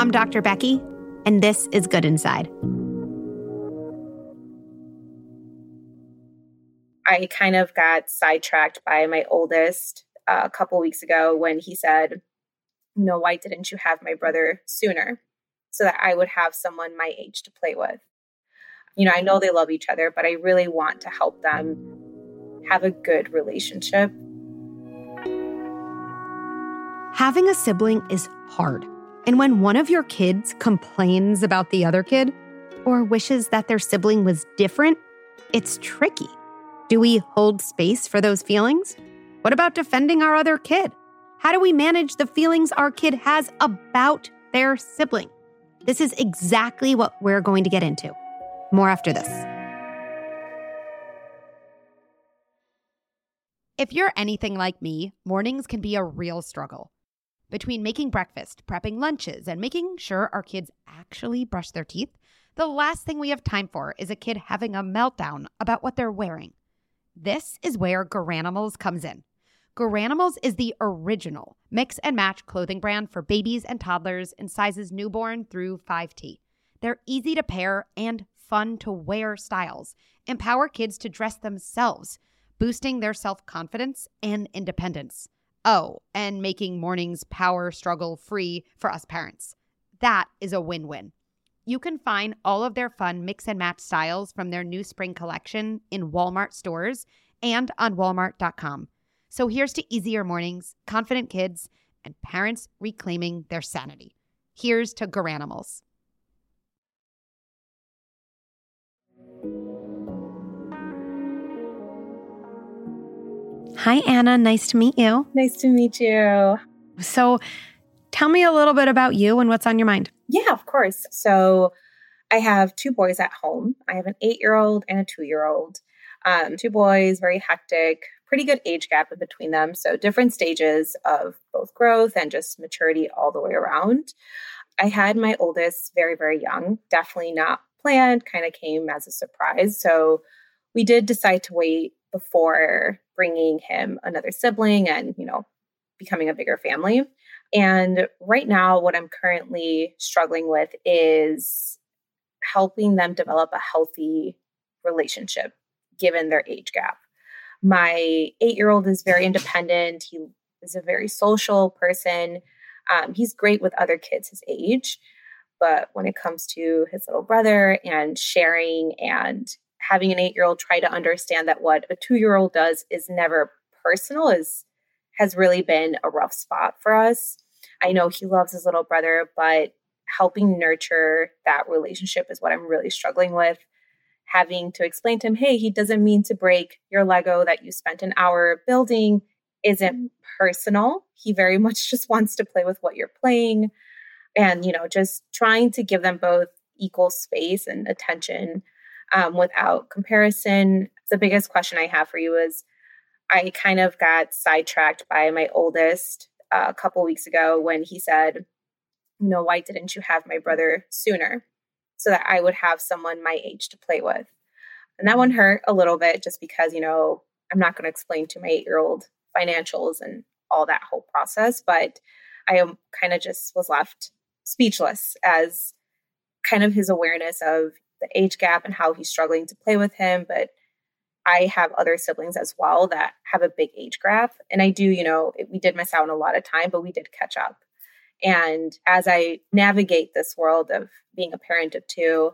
I'm Dr. Becky, and this is Good Inside. I kind of got sidetracked by my oldest uh, a couple weeks ago when he said, You know, why didn't you have my brother sooner? So that I would have someone my age to play with. You know, I know they love each other, but I really want to help them have a good relationship. Having a sibling is hard. And when one of your kids complains about the other kid or wishes that their sibling was different, it's tricky. Do we hold space for those feelings? What about defending our other kid? How do we manage the feelings our kid has about their sibling? This is exactly what we're going to get into. More after this. If you're anything like me, mornings can be a real struggle. Between making breakfast, prepping lunches, and making sure our kids actually brush their teeth, the last thing we have time for is a kid having a meltdown about what they're wearing. This is where Garanimals comes in. Garanimals is the original mix and match clothing brand for babies and toddlers in sizes newborn through 5T. They're easy to pair and fun to wear styles, empower kids to dress themselves, boosting their self confidence and independence. Oh, and making mornings power struggle free for us parents. That is a win win. You can find all of their fun mix and match styles from their new spring collection in Walmart stores and on walmart.com. So here's to easier mornings, confident kids, and parents reclaiming their sanity. Here's to Garanimals. Hi, Anna. Nice to meet you. Nice to meet you. So, tell me a little bit about you and what's on your mind. Yeah, of course. So I have two boys at home. I have an eight year old and a two year old. Um, two boys, very hectic, pretty good age gap in between them. So different stages of both growth and just maturity all the way around. I had my oldest very, very young, definitely not planned, kind of came as a surprise. So we did decide to wait before bringing him another sibling and, you know, becoming a bigger family. And right now, what I'm currently struggling with is helping them develop a healthy relationship given their age gap. My eight year old is very independent. He is a very social person. Um, he's great with other kids his age. But when it comes to his little brother and sharing and having an eight year old try to understand that what a two year old does is never personal is has really been a rough spot for us. I know he loves his little brother, but helping nurture that relationship is what I'm really struggling with. Having to explain to him, hey, he doesn't mean to break your Lego that you spent an hour building isn't mm-hmm. personal. He very much just wants to play with what you're playing. And, you know, just trying to give them both equal space and attention um, without comparison. The biggest question I have for you is I kind of got sidetracked by my oldest uh, a couple weeks ago when he said, you know, why didn't you have my brother sooner so that I would have someone my age to play with? And that one hurt a little bit just because, you know, I'm not going to explain to my eight year old financials and all that whole process, but I am kind of just was left speechless as kind of his awareness of the age gap and how he's struggling to play with him, but I have other siblings as well that have a big age gap. And I do, you know, we did miss out on a lot of time, but we did catch up. And as I navigate this world of being a parent of two,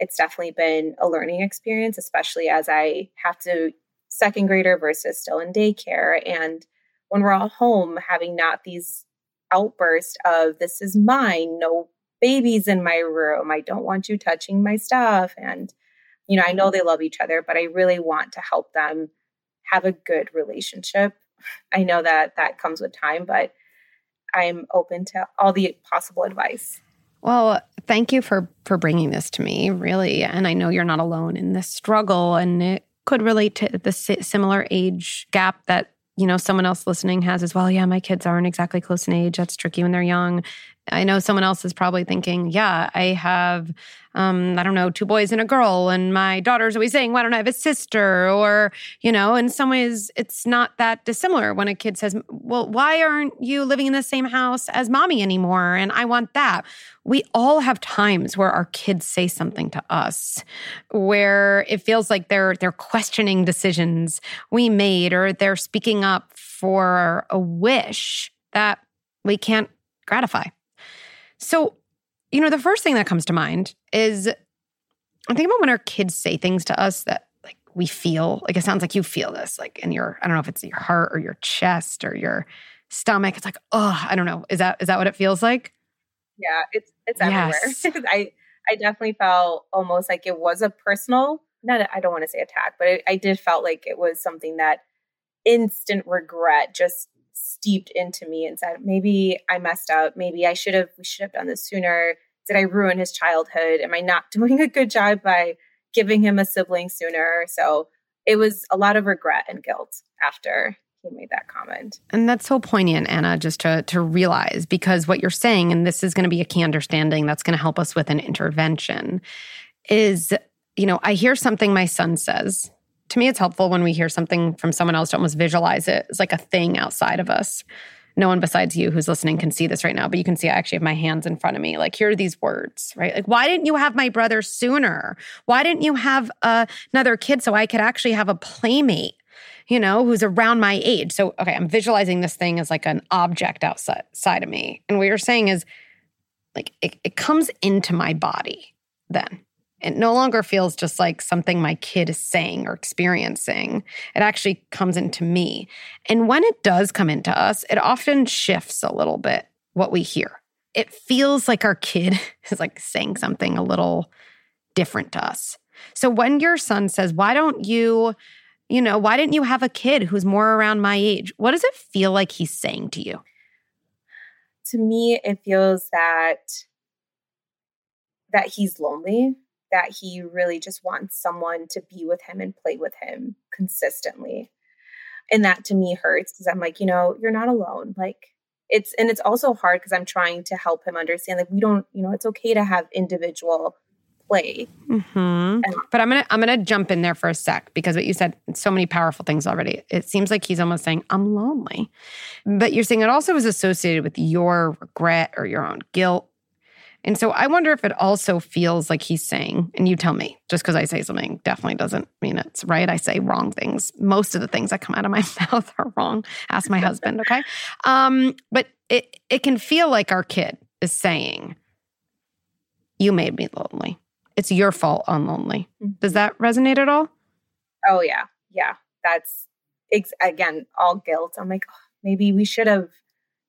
it's definitely been a learning experience, especially as I have to second grader versus still in daycare. And when we're all home, having not these outbursts of this is mine, no babies in my room, I don't want you touching my stuff. And you know, I know mm-hmm. they love each other, but I really want to help them have a good relationship. I know that that comes with time, but I'm open to all the possible advice. Well, thank you for for bringing this to me, really. And I know you're not alone in this struggle and it could relate to the similar age gap that, you know, someone else listening has as well. Yeah, my kids aren't exactly close in age. That's tricky when they're young. I know someone else is probably thinking, yeah, I have, um, I don't know, two boys and a girl, and my daughter's always saying, why don't I have a sister? Or, you know, in some ways, it's not that dissimilar when a kid says, well, why aren't you living in the same house as mommy anymore? And I want that. We all have times where our kids say something to us where it feels like they're they're questioning decisions we made or they're speaking up for a wish that we can't gratify. So, you know, the first thing that comes to mind is I think about when our kids say things to us that like we feel, like it sounds like you feel this, like in your, I don't know if it's your heart or your chest or your stomach. It's like, oh, I don't know. Is that is that what it feels like? Yeah, it's it's everywhere. Yes. I I definitely felt almost like it was a personal, not I don't want to say attack, but I did felt like it was something that instant regret just steeped into me and said, maybe I messed up. Maybe I should have, we should have done this sooner. Did I ruin his childhood? Am I not doing a good job by giving him a sibling sooner? So it was a lot of regret and guilt after he made that comment. And that's so poignant, Anna, just to, to realize because what you're saying, and this is going to be a key understanding that's going to help us with an intervention, is, you know, I hear something my son says to me, it's helpful when we hear something from someone else to almost visualize it as like a thing outside of us. No one besides you who's listening can see this right now, but you can see I actually have my hands in front of me. Like, here are these words, right? Like, why didn't you have my brother sooner? Why didn't you have uh, another kid so I could actually have a playmate? you know, who's around my age. So, okay, I'm visualizing this thing as like an object outside of me. And what you're saying is like it, it comes into my body then. It no longer feels just like something my kid is saying or experiencing. It actually comes into me. And when it does come into us, it often shifts a little bit what we hear. It feels like our kid is like saying something a little different to us. So when your son says, Why don't you, you know, why didn't you have a kid who's more around my age? What does it feel like he's saying to you? To me, it feels that that he's lonely that he really just wants someone to be with him and play with him consistently. And that to me hurts because I'm like, you know, you're not alone. Like it's and it's also hard because I'm trying to help him understand that we don't, you know, it's okay to have individual play. Mm-hmm. And, but I'm gonna I'm gonna jump in there for a sec because what you said so many powerful things already. It seems like he's almost saying I'm lonely, but you're saying it also is associated with your regret or your own guilt and so I wonder if it also feels like he's saying, and you tell me, just because I say something definitely doesn't mean it's right. I say wrong things. Most of the things that come out of my mouth are wrong. Ask my husband, okay? Um, but it it can feel like our kid is saying, You made me lonely. It's your fault I'm lonely. Does mm-hmm. that resonate at all? Oh yeah. Yeah. That's again all guilt. I'm like, oh, maybe we should have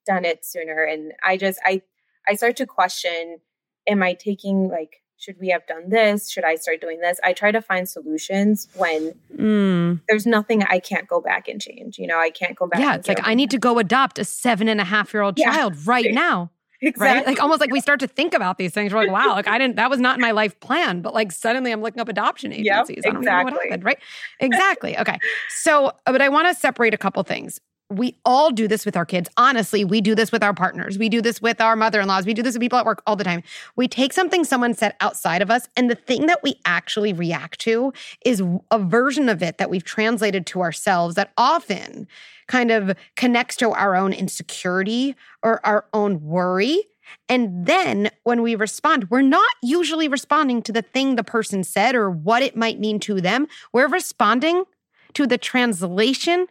done it sooner. And I just I I start to question am I taking like should we have done this? Should I start doing this? I try to find solutions when mm. there's nothing I can't go back and change. You know, I can't go back. Yeah, it's like I need to go adopt a seven and a half year old yeah. child right now. Exactly. Right? Like almost like we start to think about these things. We're like, wow, like I didn't, that was not in my life plan, but like suddenly I'm looking up adoption agencies. Yep, exactly. I don't know what happened, right? Exactly. Okay. So, but I want to separate a couple things we all do this with our kids. Honestly, we do this with our partners. We do this with our mother in laws. We do this with people at work all the time. We take something someone said outside of us, and the thing that we actually react to is a version of it that we've translated to ourselves that often kind of connects to our own insecurity or our own worry. And then when we respond, we're not usually responding to the thing the person said or what it might mean to them. We're responding to the translation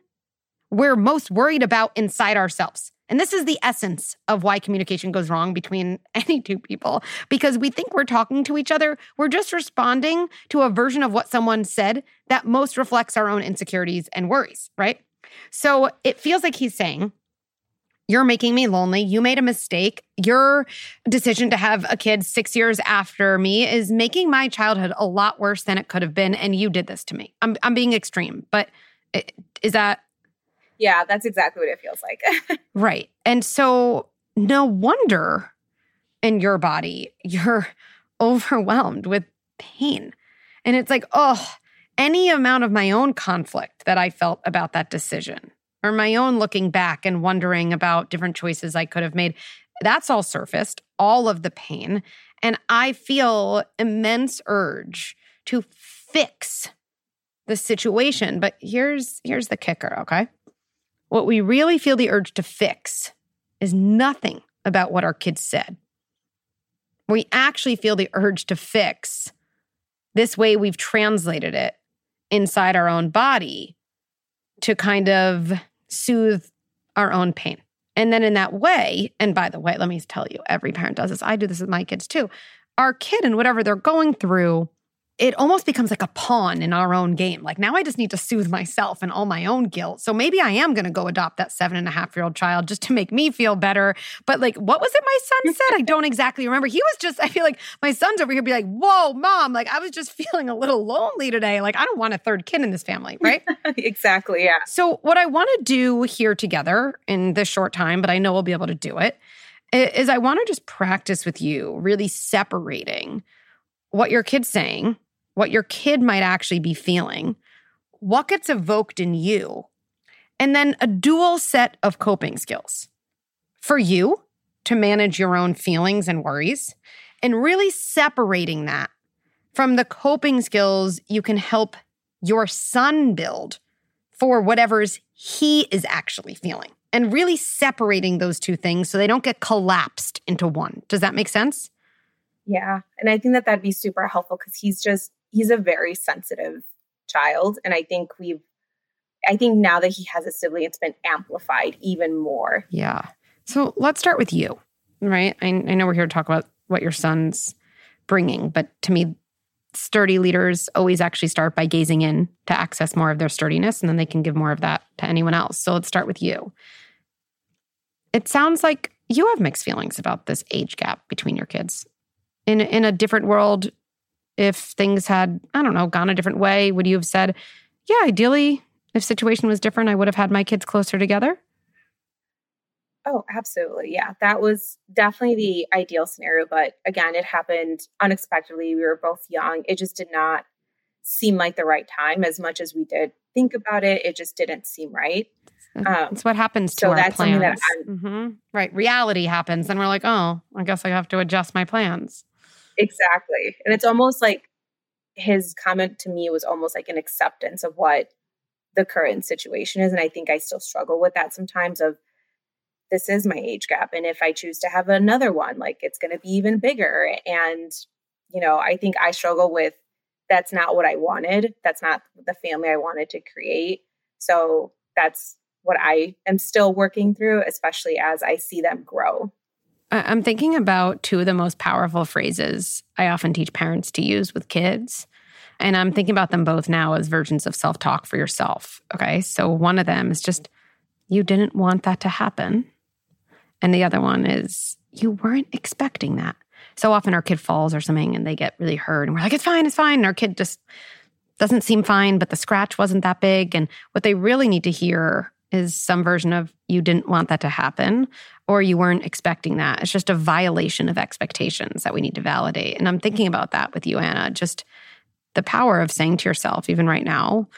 we're most worried about inside ourselves. And this is the essence of why communication goes wrong between any two people because we think we're talking to each other. We're just responding to a version of what someone said that most reflects our own insecurities and worries, right? So it feels like he's saying, You're making me lonely. You made a mistake. Your decision to have a kid six years after me is making my childhood a lot worse than it could have been. And you did this to me. I'm, I'm being extreme, but eh, is that yeah, that's exactly what it feels like. right. And so, no wonder in your body, you're overwhelmed with pain. And it's like, oh, any amount of my own conflict that I felt about that decision, or my own looking back and wondering about different choices I could have made, That's all surfaced, all of the pain. And I feel immense urge to fix the situation. But here's here's the kicker, okay? What we really feel the urge to fix is nothing about what our kids said. We actually feel the urge to fix this way we've translated it inside our own body to kind of soothe our own pain. And then in that way, and by the way, let me tell you, every parent does this. I do this with my kids too. Our kid and whatever they're going through it almost becomes like a pawn in our own game. Like now I just need to soothe myself and all my own guilt. So maybe I am going to go adopt that seven and a half year old child just to make me feel better. But like, what was it my son said? I don't exactly remember. He was just, I feel like my son's over here be like, whoa, mom, like I was just feeling a little lonely today. Like I don't want a third kid in this family, right? exactly. Yeah. So what I want to do here together in this short time, but I know we'll be able to do it, is I want to just practice with you really separating what your kid's saying what your kid might actually be feeling, what gets evoked in you, and then a dual set of coping skills for you to manage your own feelings and worries, and really separating that from the coping skills you can help your son build for whatever's he is actually feeling and really separating those two things so they don't get collapsed into one. Does that make sense? Yeah. And I think that that'd be super helpful because he's just he's a very sensitive child. And I think we've, I think now that he has a sibling, it's been amplified even more. Yeah. So let's start with you, right? I, I know we're here to talk about what your son's bringing, but to me, sturdy leaders always actually start by gazing in to access more of their sturdiness, and then they can give more of that to anyone else. So let's start with you. It sounds like you have mixed feelings about this age gap between your kids. In in a different world, if things had, I don't know, gone a different way, would you have said, yeah, ideally, if situation was different, I would have had my kids closer together? Oh, absolutely. Yeah. That was definitely the ideal scenario. But again, it happened unexpectedly. We were both young. It just did not seem like the right time as much as we did think about it. It just didn't seem right. Um, that's what happens to so our plans. That mm-hmm. Right. Reality happens. And we're like, oh, I guess I have to adjust my plans. Exactly. And it's almost like his comment to me was almost like an acceptance of what the current situation is. And I think I still struggle with that sometimes of this is my age gap. And if I choose to have another one, like it's going to be even bigger. And, you know, I think I struggle with that's not what I wanted. That's not the family I wanted to create. So that's what I am still working through, especially as I see them grow. I'm thinking about two of the most powerful phrases I often teach parents to use with kids. And I'm thinking about them both now as versions of self talk for yourself. Okay. So one of them is just, you didn't want that to happen. And the other one is, you weren't expecting that. So often our kid falls or something and they get really hurt and we're like, it's fine, it's fine. And our kid just doesn't seem fine, but the scratch wasn't that big. And what they really need to hear is some version of you didn't want that to happen or you weren't expecting that. It's just a violation of expectations that we need to validate. And I'm thinking about that with you, Anna, just the power of saying to yourself, even right now,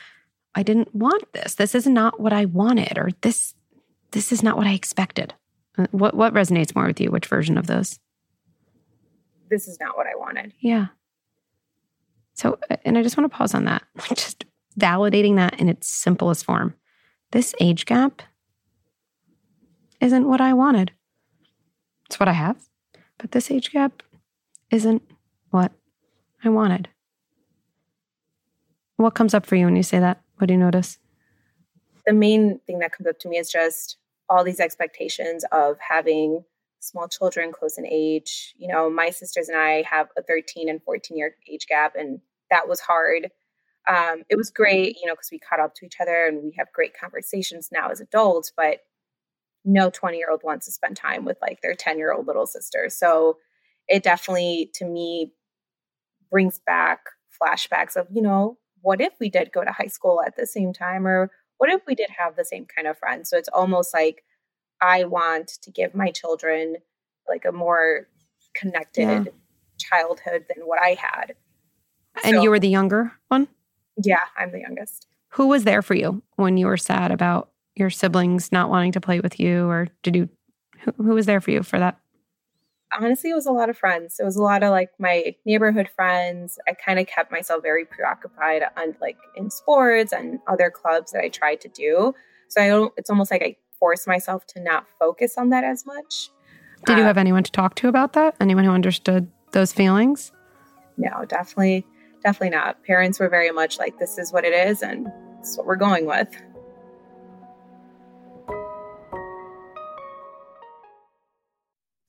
I didn't want this. This is not what I wanted, or this this is not what I expected. Uh, what what resonates more with you? Which version of those? This is not what I wanted. Yeah. So, uh, and I just want to pause on that, just validating that in its simplest form this age gap isn't what I wanted. It's what I have, but this age gap isn't what I wanted. What comes up for you when you say that? What do you notice? The main thing that comes up to me is just all these expectations of having small children close in age. You know, my sisters and I have a 13 and 14 year age gap, and that was hard um, it was great, you know, because we caught up to each other and we have great conversations now as adults, but no 20 year old wants to spend time with like their 10 year old little sister. So it definitely, to me, brings back flashbacks of, you know, what if we did go to high school at the same time? Or what if we did have the same kind of friends? So it's almost like I want to give my children like a more connected yeah. childhood than what I had. And so, you were the younger one? Yeah, I'm the youngest. Who was there for you when you were sad about your siblings not wanting to play with you, or did you? Who, who was there for you for that honestly, it was a lot of friends. It was a lot of like my neighborhood friends. I kind of kept myself very preoccupied on like in sports and other clubs that I tried to do. So I don't, it's almost like I forced myself to not focus on that as much. Did you uh, have anyone to talk to about that? Anyone who understood those feelings? No, definitely, definitely not. Parents were very much like, this is what it is, and it's what we're going with.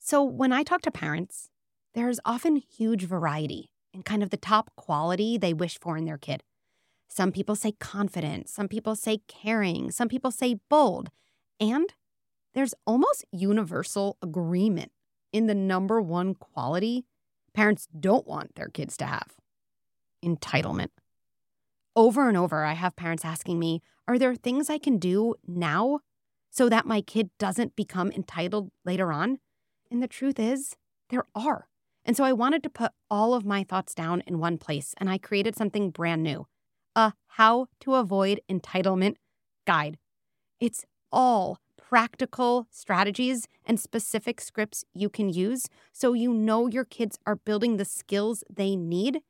So when I talk to parents, there's often huge variety in kind of the top quality they wish for in their kid. Some people say confident, some people say caring, some people say bold, and there's almost universal agreement in the number one quality parents don't want their kids to have entitlement. Over and over, I have parents asking me, Are there things I can do now so that my kid doesn't become entitled later on? And the truth is, there are. And so I wanted to put all of my thoughts down in one place, and I created something brand new a How to Avoid Entitlement Guide. It's all practical strategies and specific scripts you can use so you know your kids are building the skills they need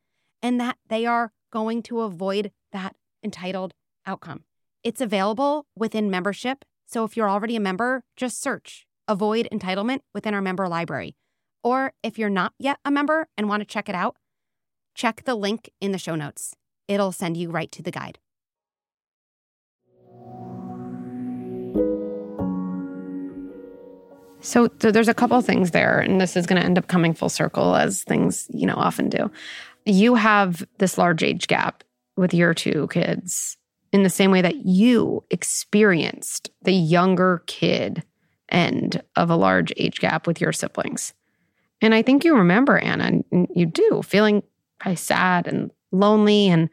and that they are going to avoid that entitled outcome. It's available within membership. So if you're already a member, just search avoid entitlement within our member library. Or if you're not yet a member and want to check it out, check the link in the show notes. It'll send you right to the guide. So, so there's a couple things there, and this is going to end up coming full circle as things, you know, often do. You have this large age gap with your two kids in the same way that you experienced the younger kid end of a large age gap with your siblings. And I think you remember, Anna, and you do, feeling probably sad and lonely and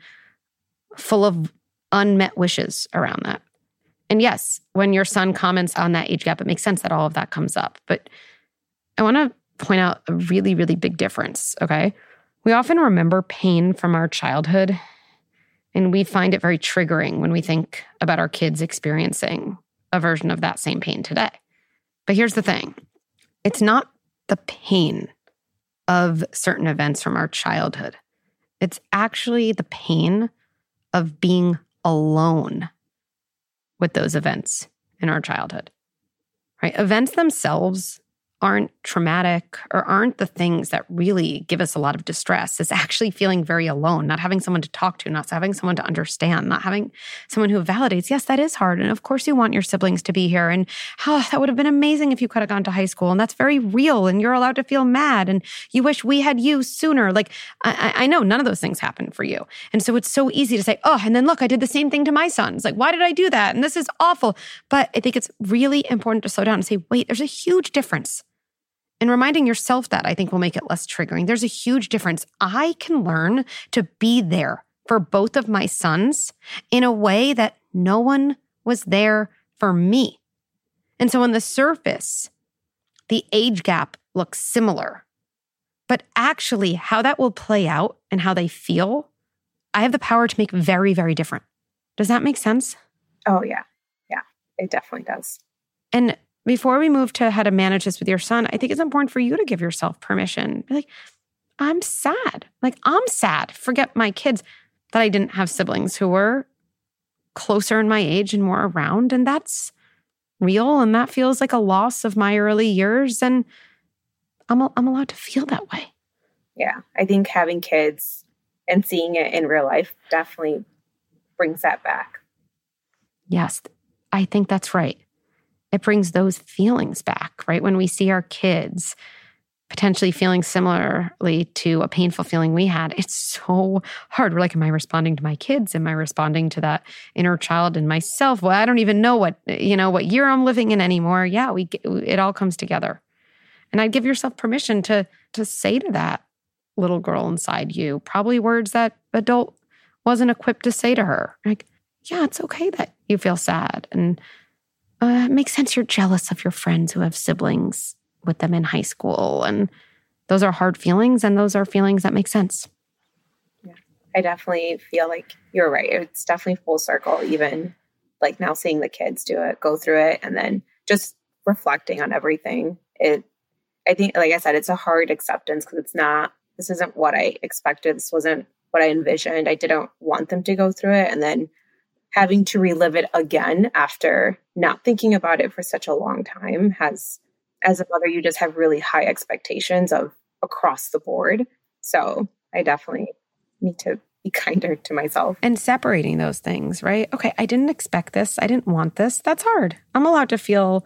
full of unmet wishes around that. And yes, when your son comments on that age gap, it makes sense that all of that comes up. But I want to point out a really, really big difference. Okay. We often remember pain from our childhood, and we find it very triggering when we think about our kids experiencing a version of that same pain today. But here's the thing it's not the pain of certain events from our childhood, it's actually the pain of being alone with those events in our childhood. Right? Events themselves aren't traumatic or aren't the things that really give us a lot of distress. is actually feeling very alone, not having someone to talk to, not having someone to understand, not having someone who validates, yes, that is hard. And of course, you want your siblings to be here. And oh, that would have been amazing if you could have gone to high school. And that's very real. And you're allowed to feel mad. And you wish we had you sooner. Like, I, I know none of those things happen for you. And so it's so easy to say, oh, and then look, I did the same thing to my sons. Like, why did I do that? And this is awful. But I think it's really important to slow down and say, wait, there's a huge difference and reminding yourself that I think will make it less triggering. There's a huge difference. I can learn to be there for both of my sons in a way that no one was there for me. And so on the surface, the age gap looks similar. But actually, how that will play out and how they feel, I have the power to make very, very different. Does that make sense? Oh, yeah. Yeah, it definitely does. And before we move to how to manage this with your son, I think it's important for you to give yourself permission. Be like, I'm sad. Like, I'm sad. Forget my kids that I didn't have siblings who were closer in my age and more around. And that's real. And that feels like a loss of my early years. And I'm, I'm allowed to feel that way. Yeah. I think having kids and seeing it in real life definitely brings that back. Yes. I think that's right it brings those feelings back, right? When we see our kids potentially feeling similarly to a painful feeling we had, it's so hard. We're like, am I responding to my kids? Am I responding to that inner child in myself? Well, I don't even know what, you know, what year I'm living in anymore. Yeah, we it all comes together. And I'd give yourself permission to to say to that little girl inside you, probably words that adult wasn't equipped to say to her. Like, yeah, it's okay that you feel sad. And uh, it makes sense you're jealous of your friends who have siblings with them in high school. And those are hard feelings, and those are feelings that make sense. Yeah, I definitely feel like you're right. It's definitely full circle, even like now seeing the kids do it, go through it, and then just reflecting on everything. It I think, like I said, it's a hard acceptance because it's not, this isn't what I expected. This wasn't what I envisioned. I didn't want them to go through it. And then having to relive it again after not thinking about it for such a long time has, as a mother, you just have really high expectations of across the board. So I definitely need to be kinder to myself. And separating those things, right? Okay, I didn't expect this. I didn't want this. That's hard. I'm allowed to feel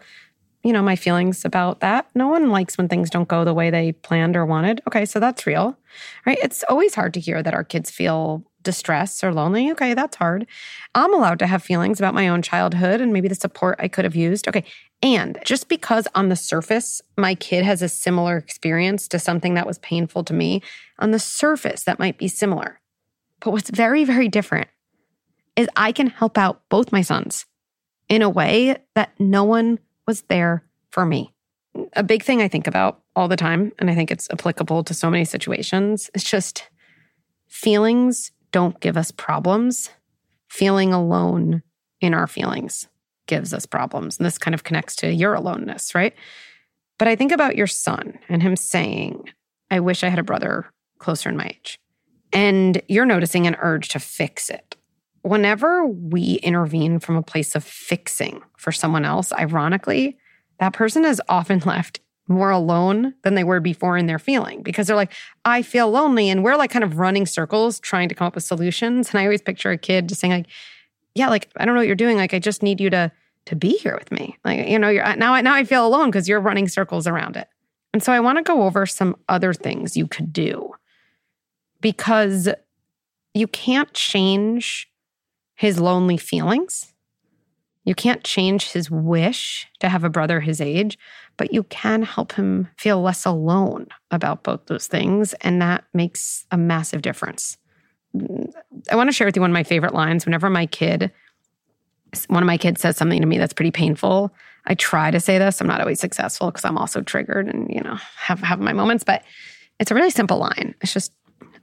you know, my feelings about that. No one likes when things don't go the way they planned or wanted. Okay, so that's real, right? It's always hard to hear that our kids feel distress or lonely. Okay, that's hard. I'm allowed to have feelings about my own childhood and maybe the support I could have used. Okay. And just because on the surface, my kid has a similar experience to something that was painful to me, on the surface, that might be similar. But what's very, very different is I can help out both my sons in a way that no one was there for me. A big thing I think about all the time, and I think it's applicable to so many situations, is just feelings don't give us problems. Feeling alone in our feelings gives us problems. And this kind of connects to your aloneness, right? But I think about your son and him saying, I wish I had a brother closer in my age. And you're noticing an urge to fix it whenever we intervene from a place of fixing for someone else, ironically, that person is often left more alone than they were before in their feeling because they're like, I feel lonely. And we're like kind of running circles trying to come up with solutions. And I always picture a kid just saying, like, yeah, like, I don't know what you're doing. Like, I just need you to to be here with me. Like, you know, you're now now I feel alone because you're running circles around it. And so I want to go over some other things you could do because you can't change his lonely feelings. You can't change his wish to have a brother his age, but you can help him feel less alone about both those things. And that makes a massive difference. I want to share with you one of my favorite lines. Whenever my kid, one of my kids says something to me that's pretty painful, I try to say this. I'm not always successful because I'm also triggered and, you know, have, have my moments, but it's a really simple line. It's just,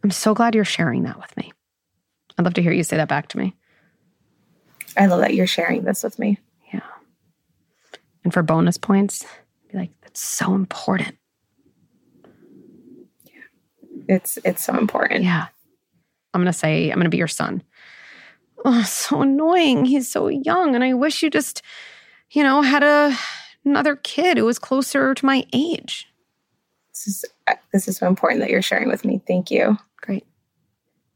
I'm so glad you're sharing that with me. I'd love to hear you say that back to me. I love that you're sharing this with me. Yeah. And for bonus points, be like, that's so important. Yeah. It's it's so important. Yeah. I'm gonna say, I'm gonna be your son. Oh, so annoying. He's so young. And I wish you just, you know, had a another kid who was closer to my age. This is uh, this is so important that you're sharing with me. Thank you. Great.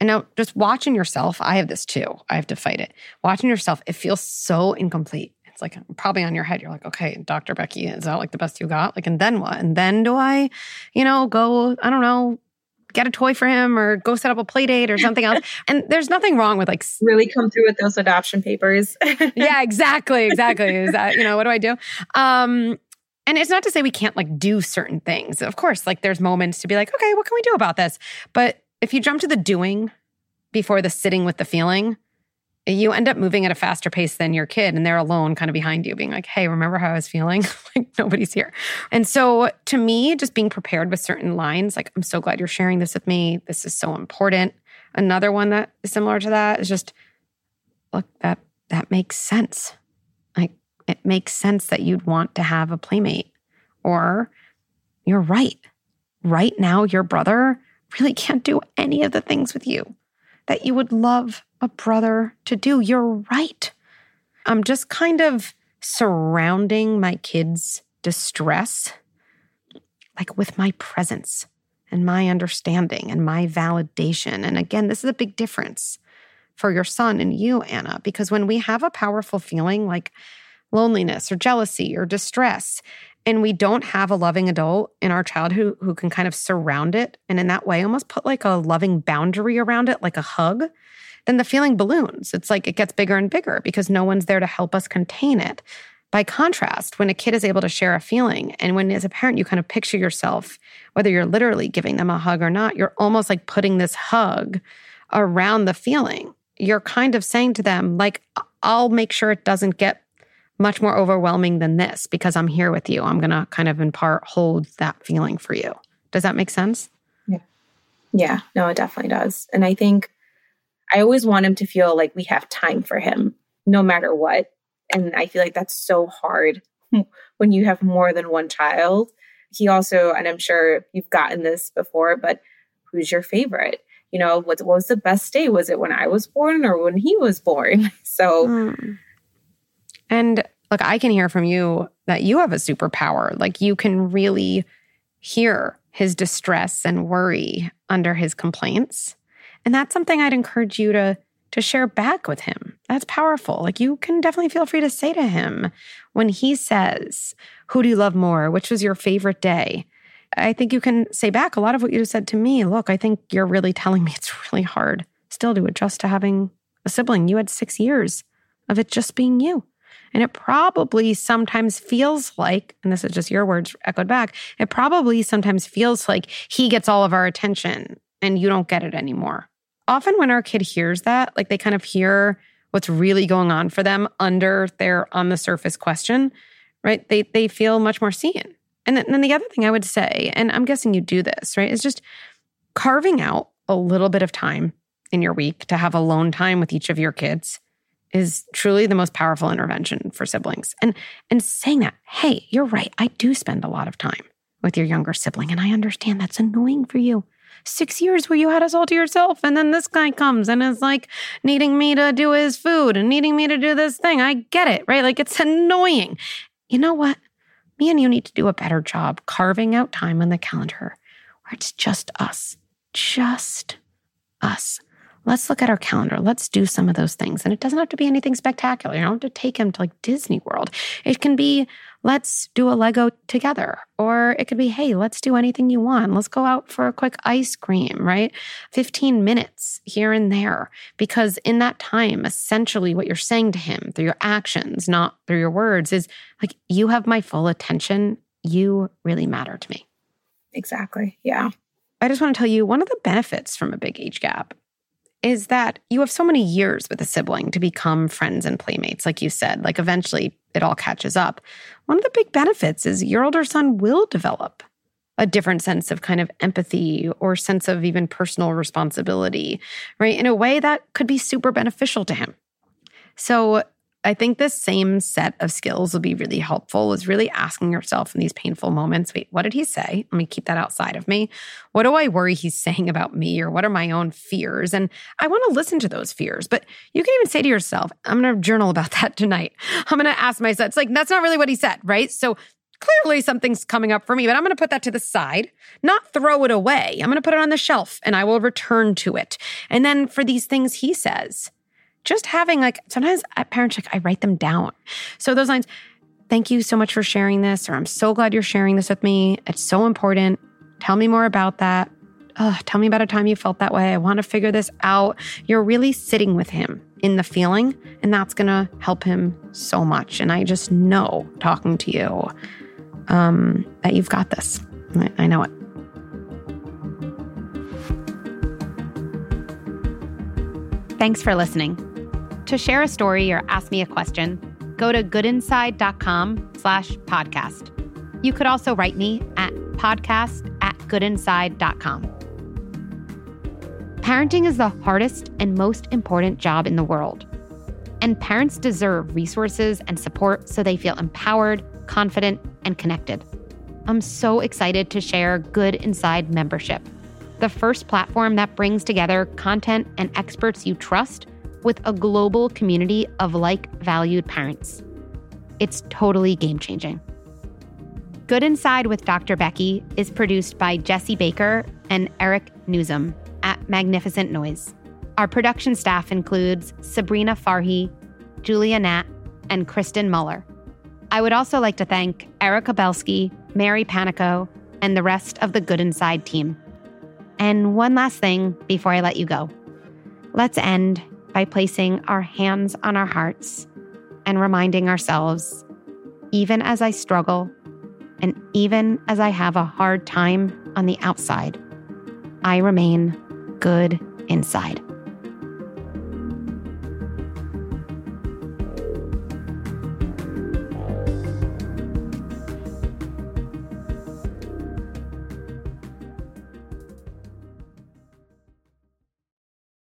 And now just watching yourself, I have this too. I have to fight it. Watching yourself, it feels so incomplete. It's like probably on your head. You're like, okay, Dr. Becky, is that like the best you got? Like, and then what? And then do I, you know, go, I don't know, get a toy for him or go set up a play date or something else. And there's nothing wrong with like really come through with those adoption papers. yeah, exactly. Exactly. Is that, you know, what do I do? Um, and it's not to say we can't like do certain things. Of course, like there's moments to be like, okay, what can we do about this? But if you jump to the doing before the sitting with the feeling, you end up moving at a faster pace than your kid and they're alone kind of behind you being like hey remember how i was feeling? Like nobody's here. And so to me just being prepared with certain lines like i'm so glad you're sharing this with me. This is so important. Another one that is similar to that is just look that that makes sense. Like it makes sense that you'd want to have a playmate. Or you're right. Right now your brother really can't do any of the things with you that you would love a brother to do. You're right. I'm just kind of surrounding my kids' distress, like with my presence and my understanding and my validation. And again, this is a big difference for your son and you, Anna, because when we have a powerful feeling like loneliness or jealousy or distress, and we don't have a loving adult in our child who, who can kind of surround it and in that way almost put like a loving boundary around it, like a hug, then the feeling balloons. It's like it gets bigger and bigger because no one's there to help us contain it. By contrast, when a kid is able to share a feeling, and when as a parent you kind of picture yourself, whether you're literally giving them a hug or not, you're almost like putting this hug around the feeling. You're kind of saying to them, like, I'll make sure it doesn't get much more overwhelming than this because I'm here with you. I'm going to kind of in part hold that feeling for you. Does that make sense? Yeah. Yeah, no, it definitely does. And I think I always want him to feel like we have time for him no matter what. And I feel like that's so hard when you have more than one child he also, and I'm sure you've gotten this before, but who's your favorite? You know, what, what was the best day? Was it when I was born or when he was born? So, mm. And look, I can hear from you that you have a superpower. Like you can really hear his distress and worry under his complaints. And that's something I'd encourage you to to share back with him. That's powerful. Like you can definitely feel free to say to him when he says, Who do you love more? Which was your favorite day? I think you can say back a lot of what you said to me. Look, I think you're really telling me it's really hard still to adjust to having a sibling. You had six years of it just being you. And it probably sometimes feels like, and this is just your words echoed back, it probably sometimes feels like he gets all of our attention and you don't get it anymore. Often, when our kid hears that, like they kind of hear what's really going on for them under their on the surface question, right? They, they feel much more seen. And then, the other thing I would say, and I'm guessing you do this, right, is just carving out a little bit of time in your week to have alone time with each of your kids is truly the most powerful intervention for siblings. And and saying that, hey, you're right. I do spend a lot of time with your younger sibling and I understand that's annoying for you. 6 years where you had us all to yourself and then this guy comes and is like needing me to do his food and needing me to do this thing. I get it, right? Like it's annoying. You know what? Me and you need to do a better job carving out time on the calendar where it's just us. Just us let's look at our calendar. Let's do some of those things. And it doesn't have to be anything spectacular. You don't have to take him to like Disney World. It can be, let's do a Lego together. Or it could be, hey, let's do anything you want. Let's go out for a quick ice cream, right? 15 minutes here and there. Because in that time, essentially what you're saying to him through your actions, not through your words, is like, you have my full attention. You really matter to me. Exactly. Yeah. I just want to tell you one of the benefits from a big age gap is that you have so many years with a sibling to become friends and playmates, like you said. Like eventually it all catches up. One of the big benefits is your older son will develop a different sense of kind of empathy or sense of even personal responsibility, right? In a way that could be super beneficial to him. So I think this same set of skills will be really helpful is really asking yourself in these painful moments, wait, what did he say? Let me keep that outside of me. What do I worry he's saying about me or what are my own fears? And I want to listen to those fears, but you can even say to yourself, I'm going to journal about that tonight. I'm going to ask myself, it's like, that's not really what he said, right? So clearly something's coming up for me, but I'm going to put that to the side, not throw it away. I'm going to put it on the shelf and I will return to it. And then for these things he says, just having like sometimes at parents like I write them down. So those lines, thank you so much for sharing this, or I'm so glad you're sharing this with me. It's so important. Tell me more about that. Oh, tell me about a time you felt that way. I want to figure this out. You're really sitting with him in the feeling, and that's going to help him so much. And I just know talking to you um, that you've got this. I, I know it. Thanks for listening. To share a story or ask me a question, go to goodinside.com slash podcast. You could also write me at podcast at goodinside.com. Parenting is the hardest and most important job in the world. And parents deserve resources and support so they feel empowered, confident, and connected. I'm so excited to share Good Inside membership, the first platform that brings together content and experts you trust with a global community of like valued parents. It's totally game changing. Good Inside with Dr. Becky is produced by Jesse Baker and Eric Nuzum at Magnificent Noise. Our production staff includes Sabrina Farhi, Julia Nat, and Kristen Muller. I would also like to thank Erica Belsky, Mary Panico, and the rest of the Good Inside team. And one last thing before I let you go. Let's end by placing our hands on our hearts and reminding ourselves, even as I struggle and even as I have a hard time on the outside, I remain good inside.